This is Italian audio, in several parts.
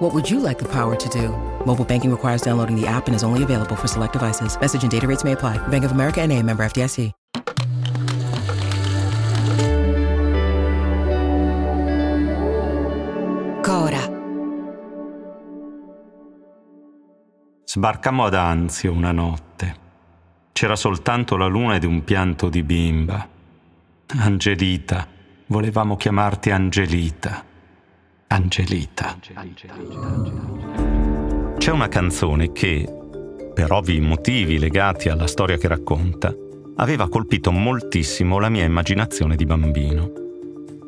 What would you like the power to do? Mobile banking requires downloading the app and is only available for select devices. Message and data rates may apply. Bank of America and a member FDIC. Cora. Sbarcammo ad Anzio una notte. C'era soltanto la luna ed un pianto di bimba. Angelita, volevamo chiamarti Angelita. Angelita. C'è una canzone che, per ovvi motivi legati alla storia che racconta, aveva colpito moltissimo la mia immaginazione di bambino.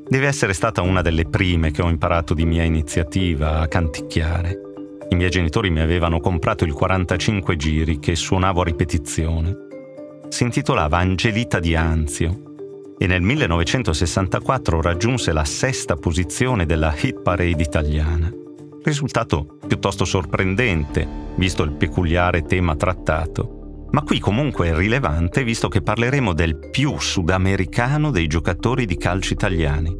Deve essere stata una delle prime che ho imparato di mia iniziativa a canticchiare. I miei genitori mi avevano comprato il 45 giri che suonavo a ripetizione. Si intitolava Angelita di Anzio e nel 1964 raggiunse la sesta posizione della hit parade italiana. Risultato piuttosto sorprendente, visto il peculiare tema trattato ma qui comunque rilevante visto che parleremo del più sudamericano dei giocatori di calcio italiani,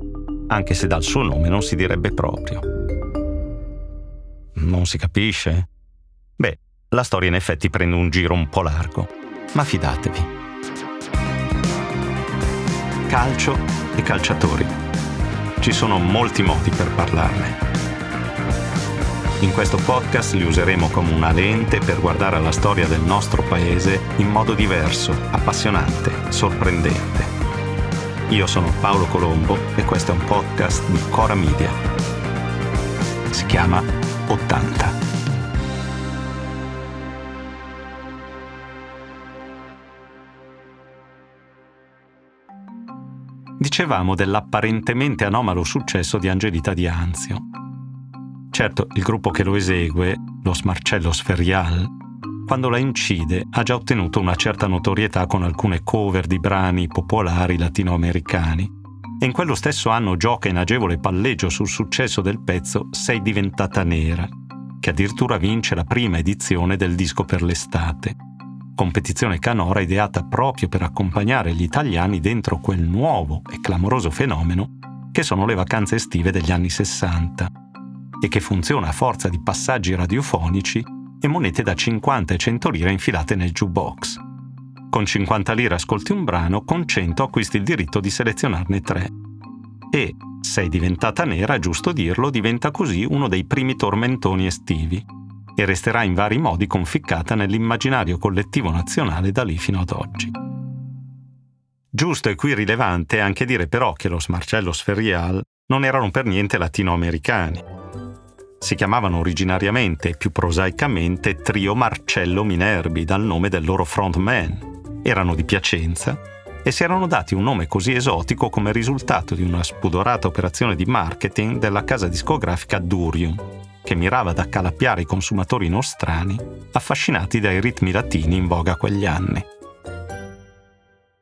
anche se dal suo nome non si direbbe proprio. Non si capisce? Beh, la storia in effetti prende un giro un po' largo, ma fidatevi. Calcio e calciatori. Ci sono molti modi per parlarne. In questo podcast li useremo come una lente per guardare alla storia del nostro paese in modo diverso, appassionante, sorprendente. Io sono Paolo Colombo e questo è un podcast di Cora Media. Si chiama 80. Dicevamo dell'apparentemente anomalo successo di Angelita di Anzio. Certo, il gruppo che lo esegue, lo Smarcello Sferial, quando la incide ha già ottenuto una certa notorietà con alcune cover di brani popolari latinoamericani e in quello stesso anno gioca in agevole palleggio sul successo del pezzo Sei diventata nera, che addirittura vince la prima edizione del disco per l'estate, competizione canora ideata proprio per accompagnare gli italiani dentro quel nuovo e clamoroso fenomeno che sono le vacanze estive degli anni 60 e che funziona a forza di passaggi radiofonici e monete da 50 e 100 lire infilate nel jukebox. Con 50 lire ascolti un brano, con 100 acquisti il diritto di selezionarne tre. E, sei diventata nera, giusto dirlo, diventa così uno dei primi tormentoni estivi e resterà in vari modi conficcata nell'immaginario collettivo nazionale da lì fino ad oggi. Giusto e qui rilevante è anche dire però che lo Smarcello Sferial non erano per niente latinoamericani. Si chiamavano originariamente e più prosaicamente Trio Marcello Minerbi dal nome del loro frontman. Erano di Piacenza e si erano dati un nome così esotico come risultato di una spudorata operazione di marketing della casa discografica Durium, che mirava ad accalappiare i consumatori nostrani affascinati dai ritmi latini in voga quegli anni.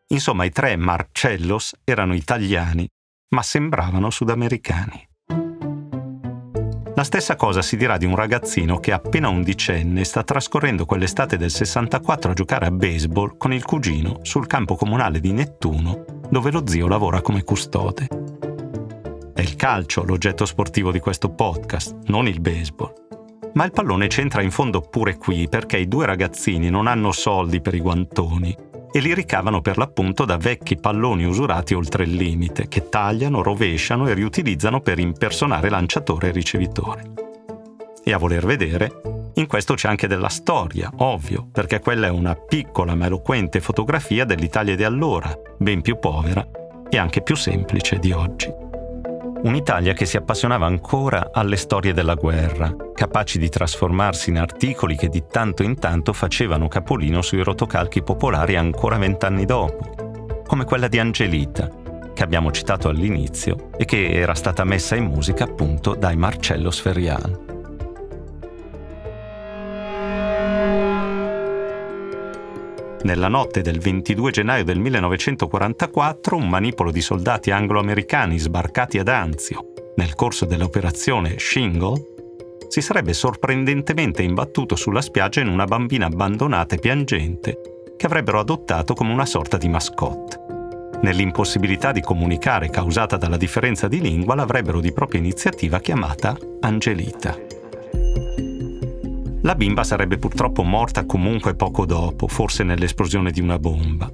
Insomma, i tre Marcellos erano italiani, ma sembravano sudamericani. La stessa cosa si dirà di un ragazzino che appena undicenne sta trascorrendo quell'estate del 64 a giocare a baseball con il cugino sul campo comunale di Nettuno, dove lo zio lavora come custode. Calcio l'oggetto sportivo di questo podcast, non il baseball. Ma il pallone c'entra in fondo pure qui perché i due ragazzini non hanno soldi per i guantoni e li ricavano per l'appunto da vecchi palloni usurati oltre il limite, che tagliano, rovesciano e riutilizzano per impersonare lanciatore e ricevitore. E a voler vedere, in questo c'è anche della storia, ovvio, perché quella è una piccola ma eloquente fotografia dell'Italia di allora, ben più povera e anche più semplice di oggi. Un'Italia che si appassionava ancora alle storie della guerra, capaci di trasformarsi in articoli che di tanto in tanto facevano capolino sui rotocalchi popolari ancora vent'anni dopo, come quella di Angelita, che abbiamo citato all'inizio e che era stata messa in musica appunto dai Marcello Sferian. Nella notte del 22 gennaio del 1944 un manipolo di soldati anglo-americani sbarcati ad Anzio nel corso dell'operazione Shingle si sarebbe sorprendentemente imbattuto sulla spiaggia in una bambina abbandonata e piangente che avrebbero adottato come una sorta di mascotte. Nell'impossibilità di comunicare causata dalla differenza di lingua l'avrebbero di propria iniziativa chiamata Angelita. La bimba sarebbe purtroppo morta comunque poco dopo, forse nell'esplosione di una bomba.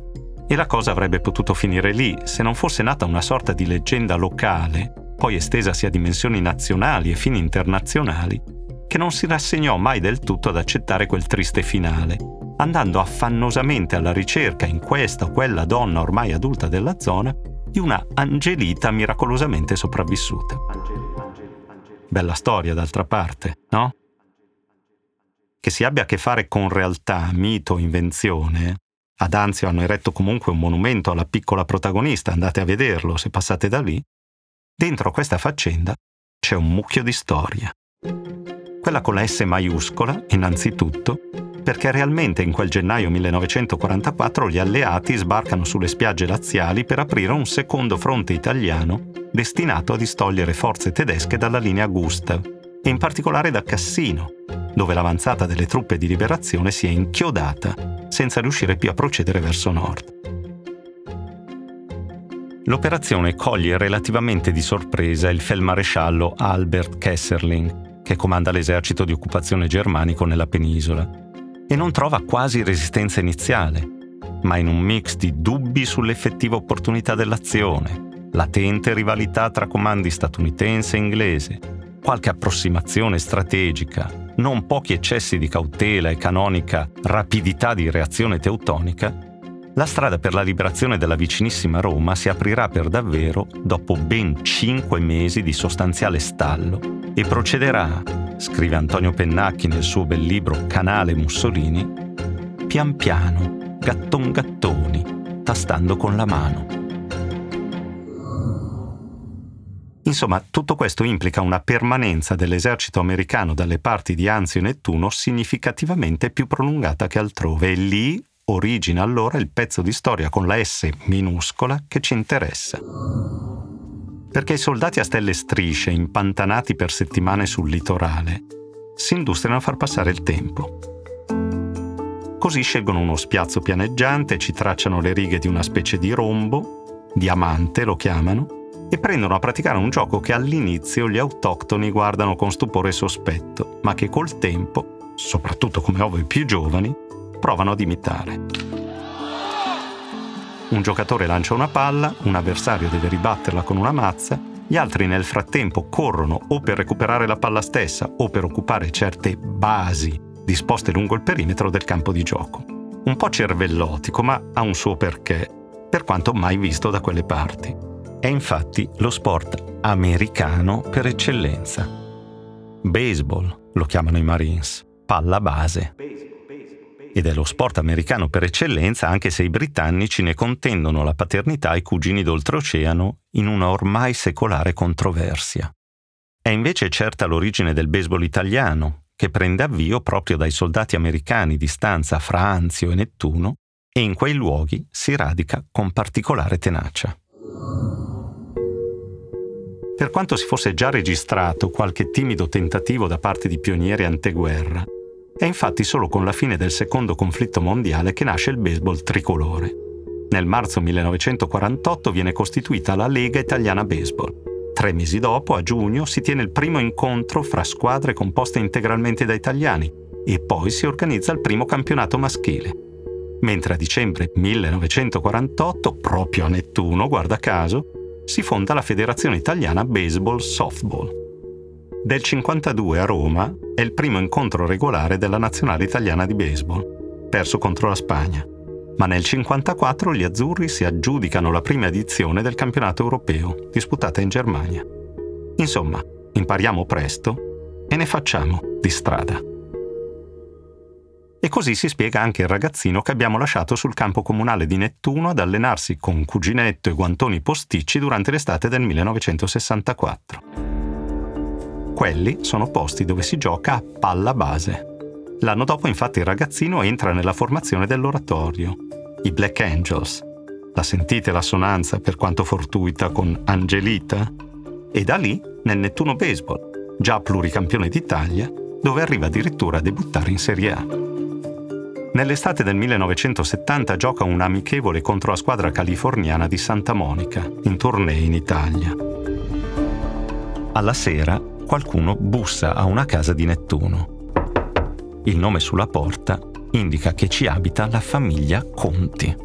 E la cosa avrebbe potuto finire lì se non fosse nata una sorta di leggenda locale, poi estesasi a dimensioni nazionali e fini internazionali, che non si rassegnò mai del tutto ad accettare quel triste finale, andando affannosamente alla ricerca in questa o quella donna ormai adulta della zona di una Angelita miracolosamente sopravvissuta. Bella storia d'altra parte, no? Che si abbia a che fare con realtà, mito invenzione, ad Anzio hanno eretto comunque un monumento alla piccola protagonista, andate a vederlo se passate da lì, dentro questa faccenda c'è un mucchio di storia. Quella con la S maiuscola, innanzitutto, perché realmente in quel gennaio 1944 gli alleati sbarcano sulle spiagge laziali per aprire un secondo fronte italiano destinato a distogliere forze tedesche dalla linea Gustav, e in particolare da Cassino, dove l'avanzata delle truppe di liberazione si è inchiodata senza riuscire più a procedere verso nord. L'operazione coglie relativamente di sorpresa il feldmaresciallo Albert Kesserling, che comanda l'esercito di occupazione germanico nella penisola, e non trova quasi resistenza iniziale, ma in un mix di dubbi sull'effettiva opportunità dell'azione, latente rivalità tra comandi statunitense e inglese, qualche approssimazione strategica non pochi eccessi di cautela e canonica rapidità di reazione teutonica, la strada per la liberazione della vicinissima Roma si aprirà per davvero dopo ben cinque mesi di sostanziale stallo e procederà, scrive Antonio Pennacchi nel suo bel libro Canale Mussolini, pian piano, gatton gattoni, tastando con la mano. Insomma, tutto questo implica una permanenza dell'esercito americano dalle parti di Anzio e Nettuno significativamente più prolungata che altrove e lì origina allora il pezzo di storia con la S minuscola che ci interessa. Perché i soldati a stelle strisce, impantanati per settimane sul litorale, si industriano a far passare il tempo. Così scelgono uno spiazzo pianeggiante, ci tracciano le righe di una specie di rombo, diamante lo chiamano, e prendono a praticare un gioco che all'inizio gli autoctoni guardano con stupore sospetto, ma che col tempo, soprattutto come ovvio i più giovani, provano ad imitare. Un giocatore lancia una palla, un avversario deve ribatterla con una mazza, gli altri nel frattempo corrono o per recuperare la palla stessa o per occupare certe basi disposte lungo il perimetro del campo di gioco. Un po' cervellotico, ma ha un suo perché, per quanto mai visto da quelle parti. È infatti lo sport americano per eccellenza. Baseball lo chiamano i Marines, palla base. Ed è lo sport americano per eccellenza anche se i britannici ne contendono la paternità ai cugini d'oltreoceano in una ormai secolare controversia. È invece certa l'origine del baseball italiano, che prende avvio proprio dai soldati americani di stanza fra Anzio e Nettuno e in quei luoghi si radica con particolare tenacia. Per quanto si fosse già registrato qualche timido tentativo da parte di pionieri anteguerra, è infatti solo con la fine del secondo conflitto mondiale che nasce il baseball tricolore. Nel marzo 1948 viene costituita la Lega Italiana Baseball. Tre mesi dopo, a giugno, si tiene il primo incontro fra squadre composte integralmente da italiani e poi si organizza il primo campionato maschile. Mentre a dicembre 1948, proprio a Nettuno, guarda caso, si fonda la Federazione Italiana Baseball Softball. Del 52 a Roma è il primo incontro regolare della nazionale italiana di baseball, perso contro la Spagna. Ma nel 54 gli azzurri si aggiudicano la prima edizione del campionato europeo, disputata in Germania. Insomma, impariamo presto e ne facciamo di strada. E così si spiega anche il ragazzino che abbiamo lasciato sul campo comunale di Nettuno ad allenarsi con cuginetto e guantoni posticci durante l'estate del 1964. Quelli sono posti dove si gioca a palla base. L'anno dopo infatti il ragazzino entra nella formazione dell'oratorio, i Black Angels. La sentite l'assonanza per quanto fortuita con Angelita? E da lì nel Nettuno Baseball, già pluricampione d'Italia, dove arriva addirittura a debuttare in Serie A. Nell'estate del 1970 gioca un amichevole contro la squadra californiana di Santa Monica, in tournée in Italia. Alla sera qualcuno bussa a una casa di Nettuno. Il nome sulla porta indica che ci abita la famiglia Conti.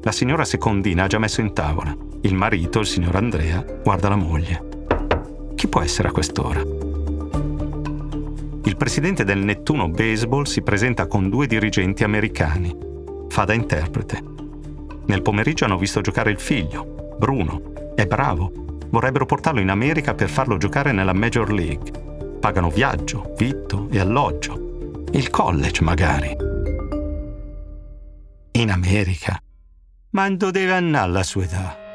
La signora Secondina ha già messo in tavola. Il marito, il signor Andrea, guarda la moglie. Chi può essere a quest'ora? Il presidente del Nettuno Baseball si presenta con due dirigenti americani. Fa da interprete. Nel pomeriggio hanno visto giocare il figlio, Bruno. È bravo. Vorrebbero portarlo in America per farlo giocare nella Major League. Pagano viaggio, vitto e alloggio. Il college magari. In America. Ma dove andare alla sua età?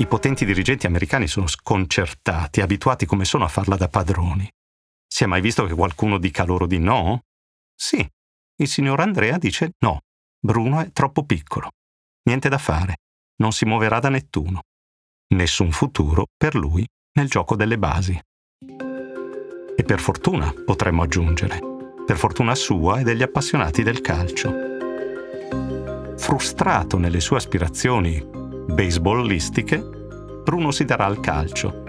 I potenti dirigenti americani sono sconcertati, abituati come sono a farla da padroni. Si è mai visto che qualcuno dica loro di no? Sì, il signor Andrea dice no, Bruno è troppo piccolo. Niente da fare, non si muoverà da nessuno. Nessun futuro per lui nel gioco delle basi. E per fortuna, potremmo aggiungere, per fortuna sua e degli appassionati del calcio. Frustrato nelle sue aspirazioni baseballistiche, Bruno si darà al calcio,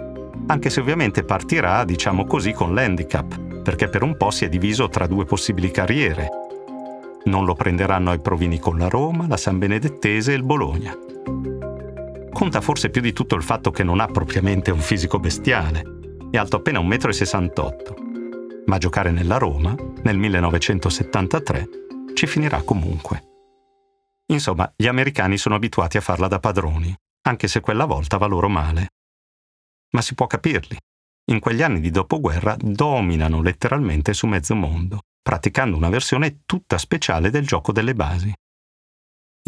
anche se ovviamente partirà, diciamo così, con l'handicap, perché per un po' si è diviso tra due possibili carriere. Non lo prenderanno ai provini con la Roma, la San Benedettese e il Bologna. Conta forse più di tutto il fatto che non ha propriamente un fisico bestiale, è alto appena 1,68 m, ma giocare nella Roma, nel 1973, ci finirà comunque. Insomma, gli americani sono abituati a farla da padroni, anche se quella volta va loro male. Ma si può capirli. In quegli anni di dopoguerra dominano letteralmente su mezzo mondo, praticando una versione tutta speciale del gioco delle basi.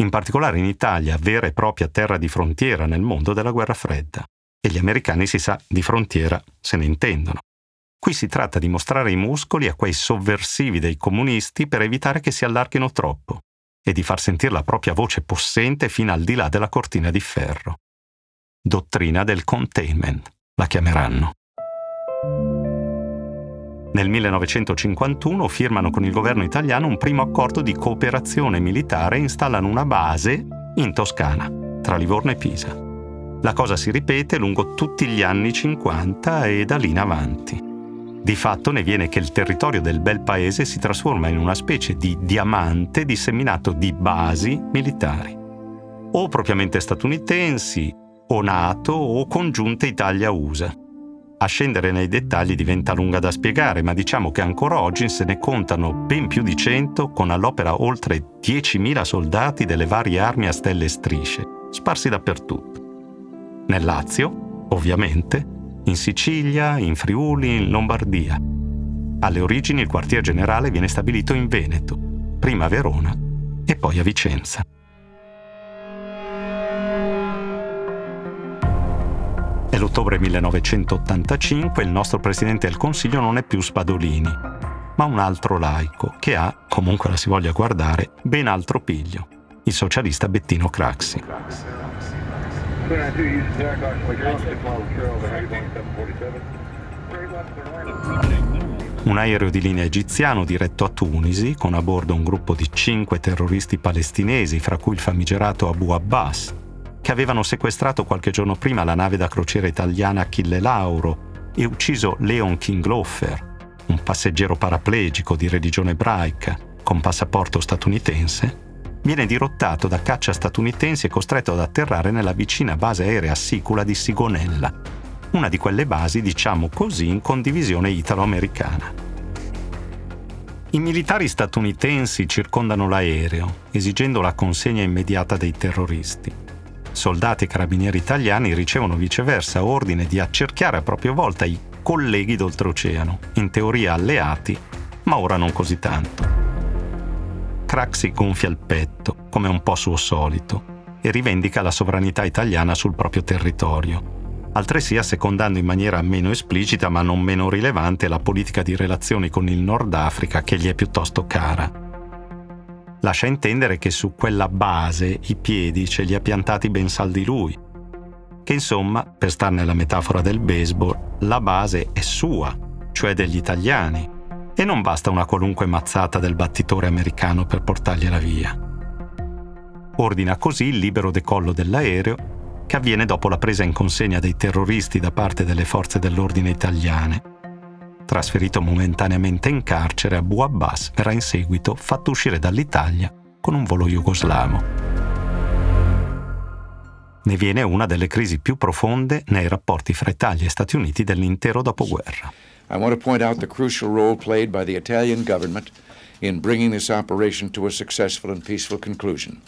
In particolare in Italia, vera e propria terra di frontiera nel mondo della guerra fredda. E gli americani, si sa, di frontiera se ne intendono. Qui si tratta di mostrare i muscoli a quei sovversivi dei comunisti per evitare che si allarghino troppo e di far sentire la propria voce possente fino al di là della cortina di ferro. Dottrina del containment, la chiameranno. Nel 1951 firmano con il governo italiano un primo accordo di cooperazione militare e installano una base in Toscana, tra Livorno e Pisa. La cosa si ripete lungo tutti gli anni 50 e da lì in avanti. Di fatto ne viene che il territorio del bel paese si trasforma in una specie di diamante disseminato di basi militari, o propriamente statunitensi, o NATO o congiunte Italia-USA. A scendere nei dettagli diventa lunga da spiegare, ma diciamo che ancora oggi se ne contano ben più di 100 con all'opera oltre 10.000 soldati delle varie armi a stelle e strisce, sparsi dappertutto. Nel Lazio, ovviamente, in Sicilia, in Friuli, in Lombardia. Alle origini il quartier generale viene stabilito in Veneto, prima a Verona e poi a Vicenza. È l'ottobre 1985 e il nostro Presidente del Consiglio non è più Spadolini, ma un altro laico che ha, comunque la si voglia guardare, ben altro piglio, il socialista Bettino Craxi. Un aereo di linea egiziano diretto a Tunisi, con a bordo un gruppo di cinque terroristi palestinesi, fra cui il famigerato Abu Abbas, che avevano sequestrato qualche giorno prima la nave da crociera italiana Achille Lauro e ucciso Leon Kingloffer, un passeggero paraplegico di religione ebraica con passaporto statunitense, viene dirottato da caccia statunitensi e costretto ad atterrare nella vicina base aerea sicula di Sigonella, una di quelle basi, diciamo così, in condivisione italo-americana. I militari statunitensi circondano l'aereo, esigendo la consegna immediata dei terroristi. Soldati e carabinieri italiani ricevono viceversa ordine di accerchiare a propria volta i colleghi d'oltreoceano, in teoria alleati, ma ora non così tanto. Crack si gonfia il petto, come un po' suo solito, e rivendica la sovranità italiana sul proprio territorio. altresì assecondando in maniera meno esplicita ma non meno rilevante la politica di relazioni con il Nord Africa che gli è piuttosto cara. Lascia intendere che su quella base i piedi ce li ha piantati ben saldi lui, che insomma, per star nella metafora del baseball, la base è sua, cioè degli italiani, e non basta una qualunque mazzata del battitore americano per portargliela via. Ordina così il libero decollo dell'aereo che avviene dopo la presa in consegna dei terroristi da parte delle forze dell'ordine italiane. Trasferito momentaneamente in carcere, Abu Abbas verrà in seguito fatto uscire dall'Italia con un volo jugoslavo. Ne viene una delle crisi più profonde nei rapporti fra Italia e Stati Uniti dell'intero dopoguerra. I want to point out the crucial role played by the Italian government in bringing this operation to a successful and peaceful conclusion.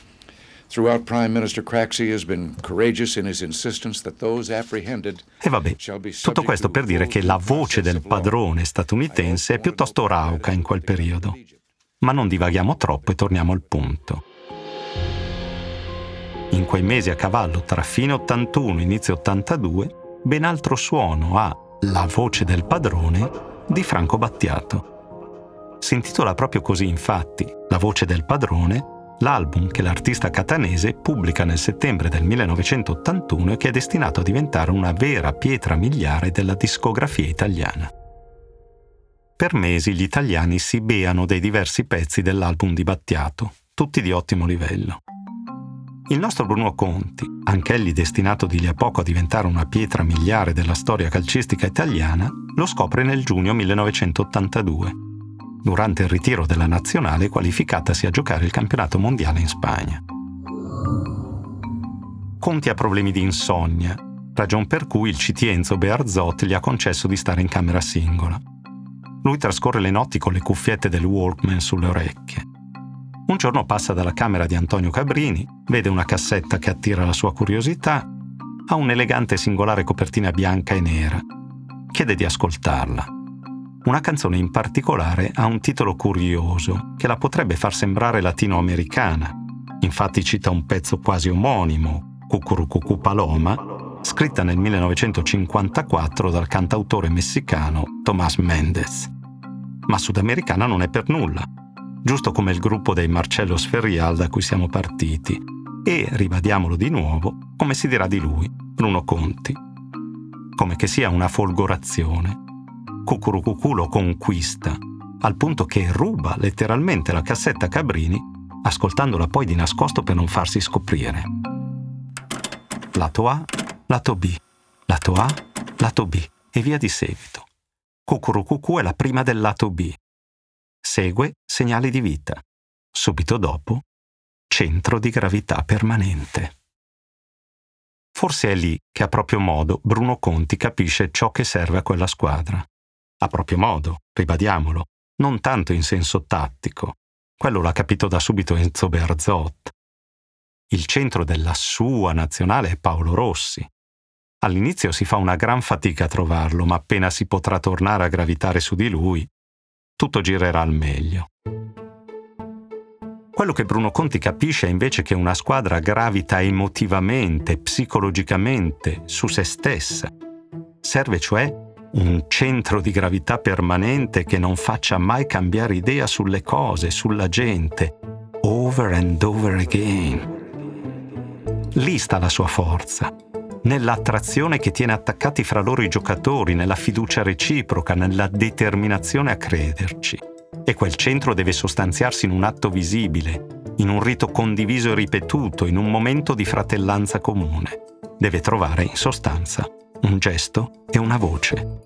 Throughout Prime Minister Craxi has been courageous in his insistence that those apprehended E vabbè, tutto questo per dire che la voce del padrone statunitense è piuttosto rauca in quel periodo. Ma non divaghiamo troppo e torniamo al punto. In quei mesi a cavallo tra fine 81 e inizio 82, ben altro suono ha La voce del padrone di Franco Battiato. Si intitola proprio così, infatti, La voce del padrone l'album che l'artista catanese pubblica nel settembre del 1981 e che è destinato a diventare una vera pietra miliare della discografia italiana. Per mesi gli italiani si beano dei diversi pezzi dell'album di Battiato, tutti di ottimo livello. Il nostro Bruno Conti, anch'egli destinato di lì a poco a diventare una pietra miliare della storia calcistica italiana, lo scopre nel giugno 1982 durante il ritiro della nazionale qualificatasi a giocare il campionato mondiale in Spagna. Conti ha problemi di insonnia, ragion per cui il Citienzo Bearzot gli ha concesso di stare in camera singola. Lui trascorre le notti con le cuffiette del Walkman sulle orecchie. Un giorno passa dalla camera di Antonio Cabrini, vede una cassetta che attira la sua curiosità, ha un'elegante singolare copertina bianca e nera. Chiede di ascoltarla. Una canzone in particolare ha un titolo curioso che la potrebbe far sembrare latinoamericana. Infatti cita un pezzo quasi omonimo, Cucurucucu Paloma, scritta nel 1954 dal cantautore messicano Tomás Méndez. Ma sudamericana non è per nulla, giusto come il gruppo dei Marcello Sferrial da cui siamo partiti, e, ribadiamolo di nuovo, come si dirà di lui, Bruno Conti. Come che sia una folgorazione Cucurucucù lo conquista, al punto che ruba letteralmente la cassetta Cabrini, ascoltandola poi di nascosto per non farsi scoprire. Lato A, lato B, lato A, lato B e via di seguito. Cucurucucù è la prima del lato B. Segue segnali di vita. Subito dopo, centro di gravità permanente. Forse è lì che a proprio modo Bruno Conti capisce ciò che serve a quella squadra a proprio modo, ribadiamolo, non tanto in senso tattico. Quello l'ha capito da subito Enzo Berzot. Il centro della sua nazionale è Paolo Rossi. All'inizio si fa una gran fatica a trovarlo, ma appena si potrà tornare a gravitare su di lui, tutto girerà al meglio. Quello che Bruno Conti capisce è invece che una squadra gravita emotivamente, psicologicamente, su se stessa. Serve cioè un centro di gravità permanente che non faccia mai cambiare idea sulle cose, sulla gente, over and over again. Lì sta la sua forza, nell'attrazione che tiene attaccati fra loro i giocatori, nella fiducia reciproca, nella determinazione a crederci. E quel centro deve sostanziarsi in un atto visibile, in un rito condiviso e ripetuto, in un momento di fratellanza comune. Deve trovare, in sostanza, un gesto e una voce.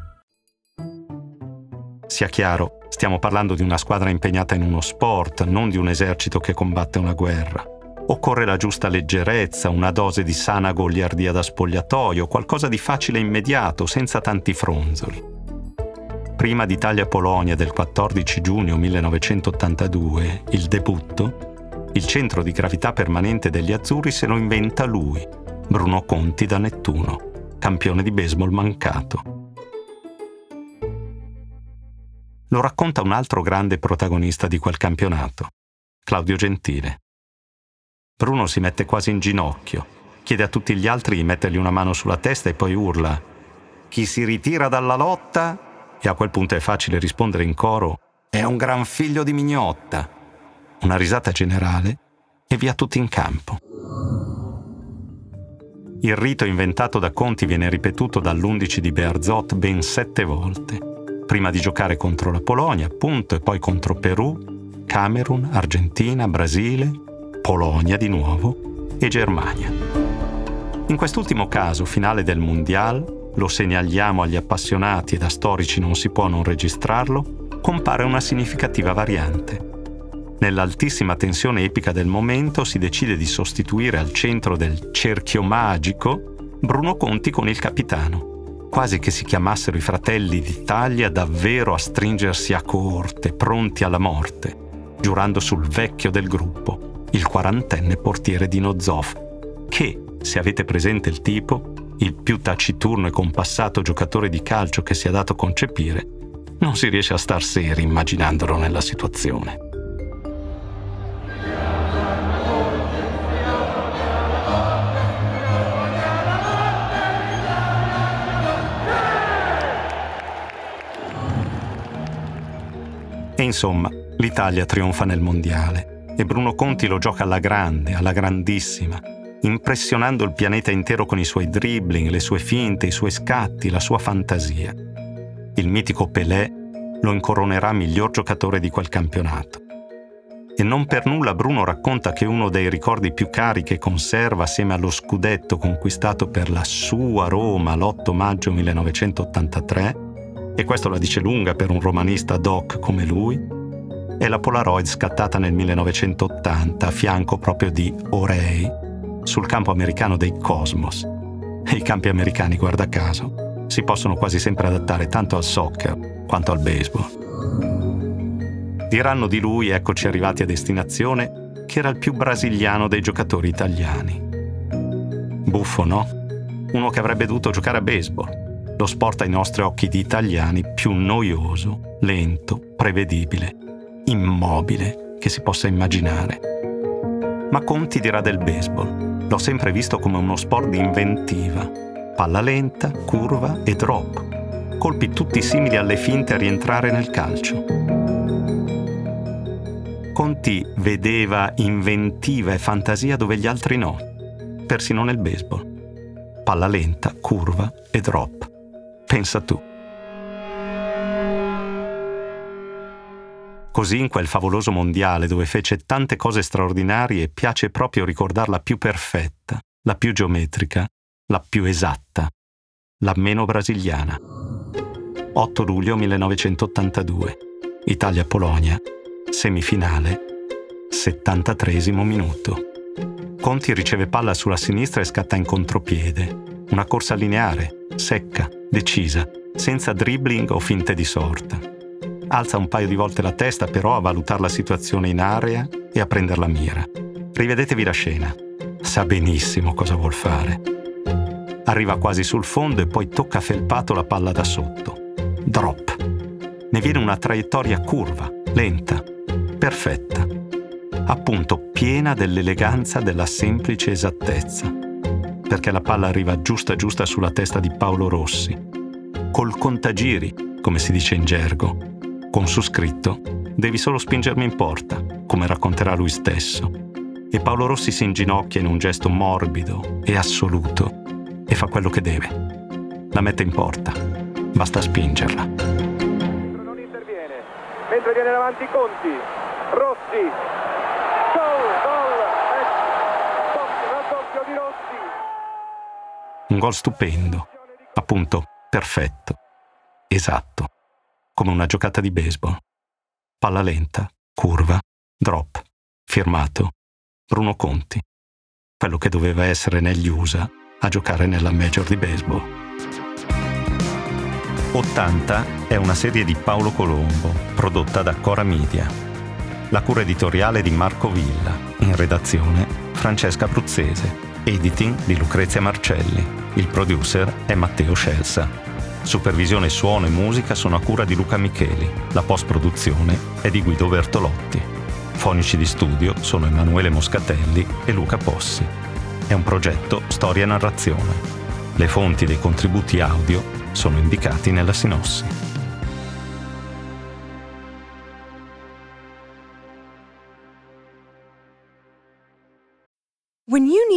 Sia chiaro, stiamo parlando di una squadra impegnata in uno sport, non di un esercito che combatte una guerra. Occorre la giusta leggerezza, una dose di sana goliardia da spogliatoio, qualcosa di facile e immediato, senza tanti fronzoli. Prima d'Italia-Polonia del 14 giugno 1982, il debutto, il centro di gravità permanente degli azzurri se lo inventa lui, Bruno Conti da Nettuno, campione di baseball mancato. Lo racconta un altro grande protagonista di quel campionato, Claudio Gentile. Bruno si mette quasi in ginocchio, chiede a tutti gli altri di mettergli una mano sulla testa e poi urla Chi si ritira dalla lotta? E a quel punto è facile rispondere in coro È un gran figlio di mignotta. Una risata generale e via tutti in campo. Il rito inventato da Conti viene ripetuto dall'11 di Bearzot ben sette volte, prima di giocare contro la Polonia, appunto, e poi contro Perù, Camerun, Argentina, Brasile, Polonia di nuovo e Germania. In quest'ultimo caso, finale del Mondial, lo segnaliamo agli appassionati e da storici non si può non registrarlo, compare una significativa variante. Nell'altissima tensione epica del momento si decide di sostituire al centro del cerchio magico Bruno Conti con il capitano, quasi che si chiamassero i fratelli d'Italia davvero a stringersi a corte, pronti alla morte, giurando sul vecchio del gruppo, il quarantenne portiere di Nozov, che, se avete presente il tipo, il più taciturno e compassato giocatore di calcio che sia dato concepire, non si riesce a star seri immaginandolo nella situazione. E insomma, l'Italia trionfa nel mondiale e Bruno Conti lo gioca alla grande, alla grandissima, impressionando il pianeta intero con i suoi dribbling, le sue finte, i suoi scatti, la sua fantasia. Il mitico Pelé lo incoronerà miglior giocatore di quel campionato. E non per nulla Bruno racconta che uno dei ricordi più cari che conserva assieme allo scudetto conquistato per la sua Roma l'8 maggio 1983, e questo la dice lunga per un romanista doc come lui, è la Polaroid scattata nel 1980 a fianco proprio di Orei sul campo americano dei Cosmos. E i campi americani, guarda caso, si possono quasi sempre adattare tanto al soccer quanto al baseball. Diranno di lui, eccoci arrivati a destinazione, che era il più brasiliano dei giocatori italiani. Buffo, no? Uno che avrebbe dovuto giocare a baseball. Lo sport ai nostri occhi di italiani più noioso, lento, prevedibile immobile che si possa immaginare. Ma Conti dirà del baseball. L'ho sempre visto come uno sport di inventiva. Palla lenta, curva e drop. Colpi tutti simili alle finte a rientrare nel calcio. Conti vedeva inventiva e fantasia dove gli altri no, persino nel baseball. Palla lenta, curva e drop. Pensa tu. Così in quel favoloso mondiale dove fece tante cose straordinarie piace proprio ricordarla più perfetta, la più geometrica, la più esatta, la meno brasiliana. 8 luglio 1982, Italia-Polonia, semifinale, 73 minuto. Conti riceve palla sulla sinistra e scatta in contropiede. Una corsa lineare, secca, decisa, senza dribbling o finte di sorta alza un paio di volte la testa però a valutare la situazione in area e a prendere la mira. Rivedetevi la scena. Sa benissimo cosa vuol fare. Arriva quasi sul fondo e poi tocca felpato la palla da sotto. Drop. Ne viene una traiettoria curva, lenta, perfetta. Appunto piena dell'eleganza della semplice esattezza. Perché la palla arriva giusta giusta sulla testa di Paolo Rossi. Col contagiri, come si dice in gergo, con su scritto Devi solo spingermi in porta, come racconterà lui stesso. E Paolo Rossi si inginocchia in un gesto morbido e assoluto e fa quello che deve. La mette in porta. Basta spingerla. Non interviene. Mentre viene davanti Conti. Rossi. Gol, gol. Raddoppio di Rossi. Un gol stupendo. Appunto, perfetto. Esatto come una giocata di baseball. Palla lenta, curva, drop, firmato, Bruno Conti, quello che doveva essere negli USA a giocare nella Major di baseball. 80 è una serie di Paolo Colombo, prodotta da Cora Media. La cura editoriale di Marco Villa, in redazione Francesca Bruzzese, editing di Lucrezia Marcelli. Il producer è Matteo Scelsa. Supervisione suono e musica sono a cura di Luca Micheli. La post-produzione è di Guido Bertolotti. Fonici di studio sono Emanuele Moscatelli e Luca Possi. È un progetto Storia e Narrazione. Le fonti dei contributi audio sono indicati nella sinossi.